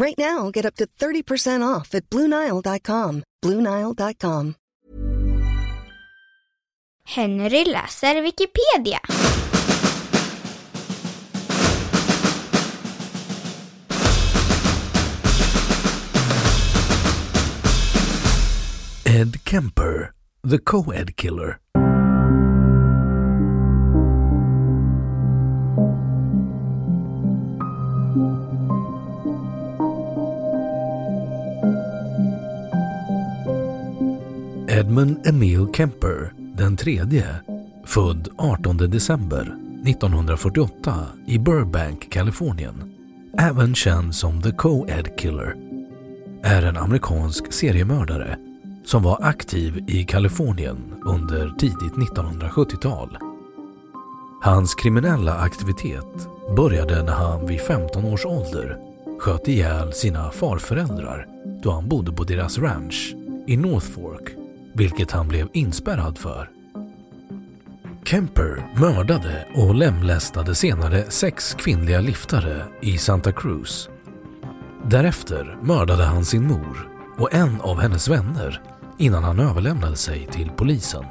Right now, get up to 30% off at BlueNile.com. BlueNile.com. Henry läser Wikipedia. Ed Kemper, The Co-Ed Killer. Edmund Emil Kemper, den tredje, född 18 december 1948 i Burbank, Kalifornien, även känd som The Co-Ed Killer, är en amerikansk seriemördare som var aktiv i Kalifornien under tidigt 1970-tal. Hans kriminella aktivitet började när han vid 15 års ålder sköt ihjäl sina farföräldrar då han bodde på deras ranch i North Fork, vilket han blev inspärrad för. Kemper mördade och lemlästade senare sex kvinnliga liftare i Santa Cruz. Därefter mördade han sin mor och en av hennes vänner innan han överlämnade sig till polisen.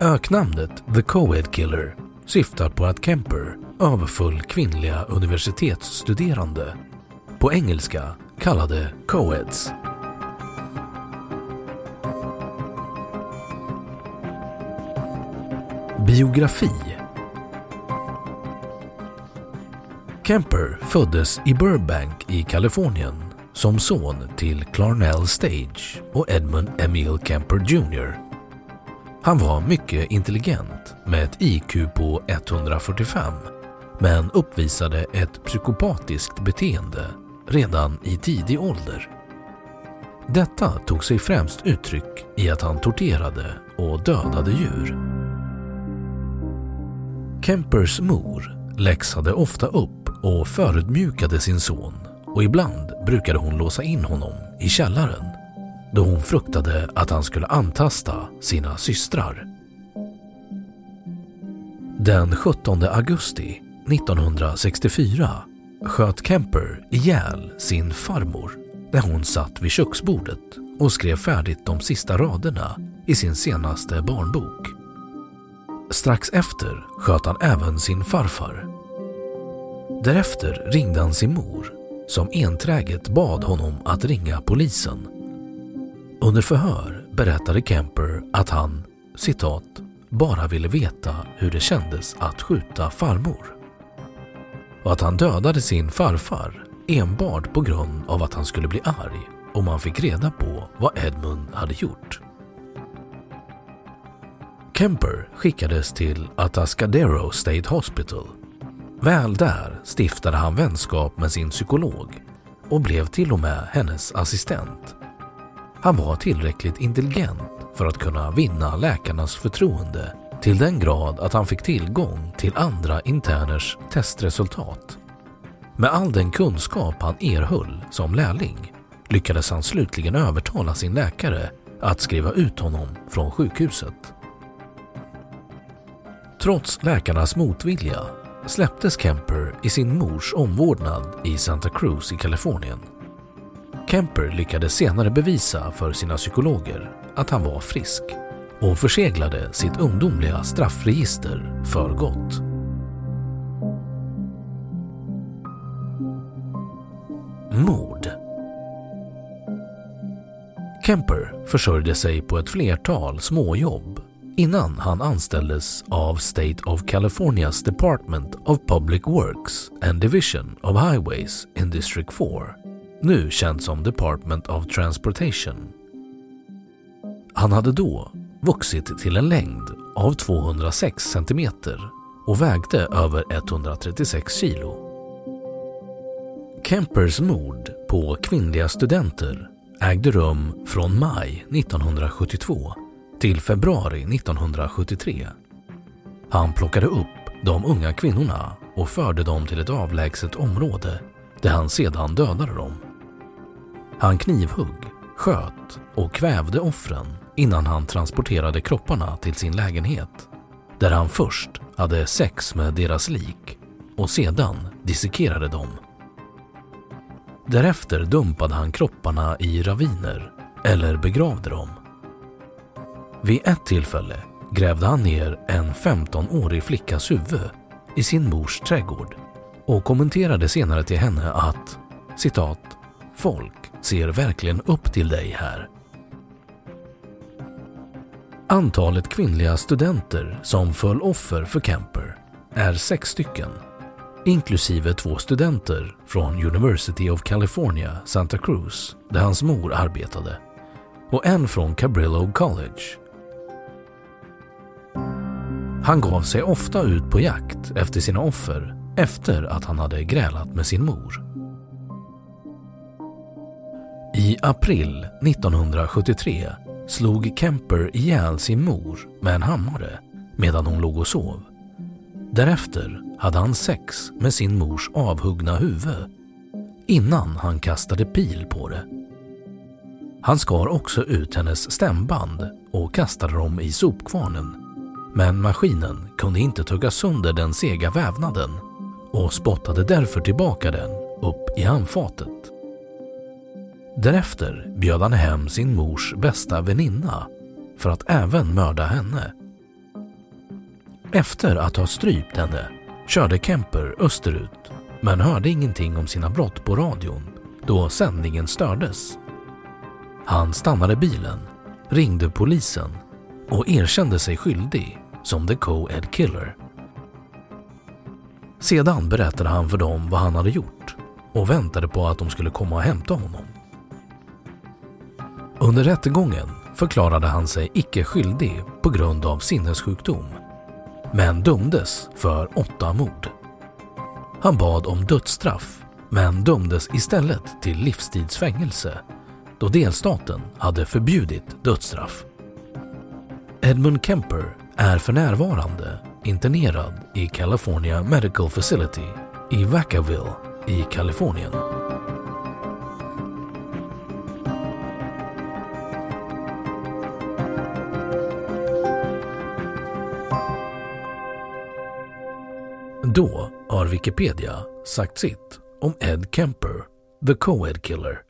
Öknamnet The Coed Killer syftar på att Kemper överföll kvinnliga universitetsstuderande, på engelska kallade coeds. Biografi Kemper föddes i Burbank i Kalifornien som son till Clarnell Stage och Edmund Emil Kemper Jr. Han var mycket intelligent med ett IQ på 145 men uppvisade ett psykopatiskt beteende redan i tidig ålder. Detta tog sig främst uttryck i att han torterade och dödade djur. Kempers mor läxade ofta upp och förödmjukade sin son och ibland brukade hon låsa in honom i källaren då hon fruktade att han skulle antasta sina systrar. Den 17 augusti 1964 sköt Kemper ihjäl sin farmor när hon satt vid köksbordet och skrev färdigt de sista raderna i sin senaste barnbok. Strax efter sköt han även sin farfar. Därefter ringde han sin mor som enträget bad honom att ringa polisen. Under förhör berättade Kemper att han, citat, bara ville veta hur det kändes att skjuta farmor. Och att han dödade sin farfar enbart på grund av att han skulle bli arg om han fick reda på vad Edmund hade gjort. Kemper skickades till Atascadero State Hospital. Väl där stiftade han vänskap med sin psykolog och blev till och med hennes assistent. Han var tillräckligt intelligent för att kunna vinna läkarnas förtroende till den grad att han fick tillgång till andra interners testresultat. Med all den kunskap han erhöll som lärling lyckades han slutligen övertala sin läkare att skriva ut honom från sjukhuset. Trots läkarnas motvilja släpptes Kemper i sin mors omvårdnad i Santa Cruz i Kalifornien. Kemper lyckades senare bevisa för sina psykologer att han var frisk och förseglade sitt ungdomliga straffregister för gott. Mord Kemper försörjde sig på ett flertal småjobb innan han anställdes av State of Californias Department of Public Works and Division of Highways in District 4, nu känd som Department of Transportation. Han hade då vuxit till en längd av 206 centimeter och vägde över 136 kilo. Kempers mord på kvinnliga studenter ägde rum från maj 1972 till februari 1973. Han plockade upp de unga kvinnorna och förde dem till ett avlägset område där han sedan dödade dem. Han knivhugg, sköt och kvävde offren innan han transporterade kropparna till sin lägenhet där han först hade sex med deras lik och sedan dissekerade dem. Därefter dumpade han kropparna i raviner eller begravde dem. Vid ett tillfälle grävde han ner en 15-årig flickas huvud i sin mors trädgård och kommenterade senare till henne att citat “Folk ser verkligen upp till dig här”. Antalet kvinnliga studenter som föll offer för Camper är sex stycken inklusive två studenter från University of California, Santa Cruz, där hans mor arbetade, och en från Cabrillo College. Han gav sig ofta ut på jakt efter sina offer efter att han hade grälat med sin mor. I april 1973 slog Kemper ihjäl sin mor med en hammare medan hon låg och sov. Därefter hade han sex med sin mors avhuggna huvud innan han kastade pil på det. Han skar också ut hennes stämband och kastade dem i sopkvarnen. Men maskinen kunde inte tugga sönder den sega vävnaden och spottade därför tillbaka den upp i handfatet. Därefter bjöd han hem sin mors bästa väninna för att även mörda henne. Efter att ha strypt henne körde Kemper österut men hörde ingenting om sina brott på radion då sändningen stördes. Han stannade bilen, ringde polisen och erkände sig skyldig som The Co-Ed Killer. Sedan berättade han för dem vad han hade gjort och väntade på att de skulle komma och hämta honom. Under rättegången förklarade han sig icke skyldig på grund av sinnessjukdom men dömdes för åtta mord. Han bad om dödsstraff men dömdes istället till livstidsfängelse då delstaten hade förbjudit dödsstraff. Edmund Kemper är för närvarande internerad i California Medical Facility i Vacaville i Kalifornien. Då har Wikipedia sagt sitt om Ed Kemper, the co-ed killer.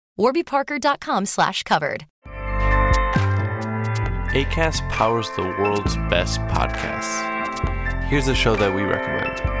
warbyparker.com slash covered. ACAST powers the world's best podcasts. Here's a show that we recommend.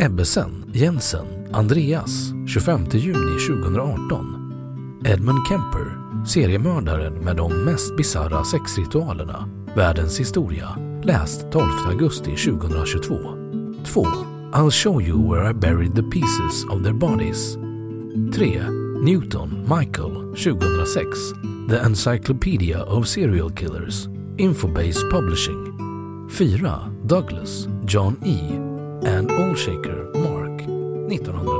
Ebbesen, Jensen, Andreas, 25 juni 2018. Edmund Kemper, seriemördaren med de mest bisarra sexritualerna. Världens historia. Läst 12 augusti 2022. 2. I'll show you where I buried the pieces of their bodies. 3. Newton, Michael, 2006. The Encyclopedia of Serial Killers. Infobase Publishing. 4. Douglas, John E and Allshaker, Mark, 1900.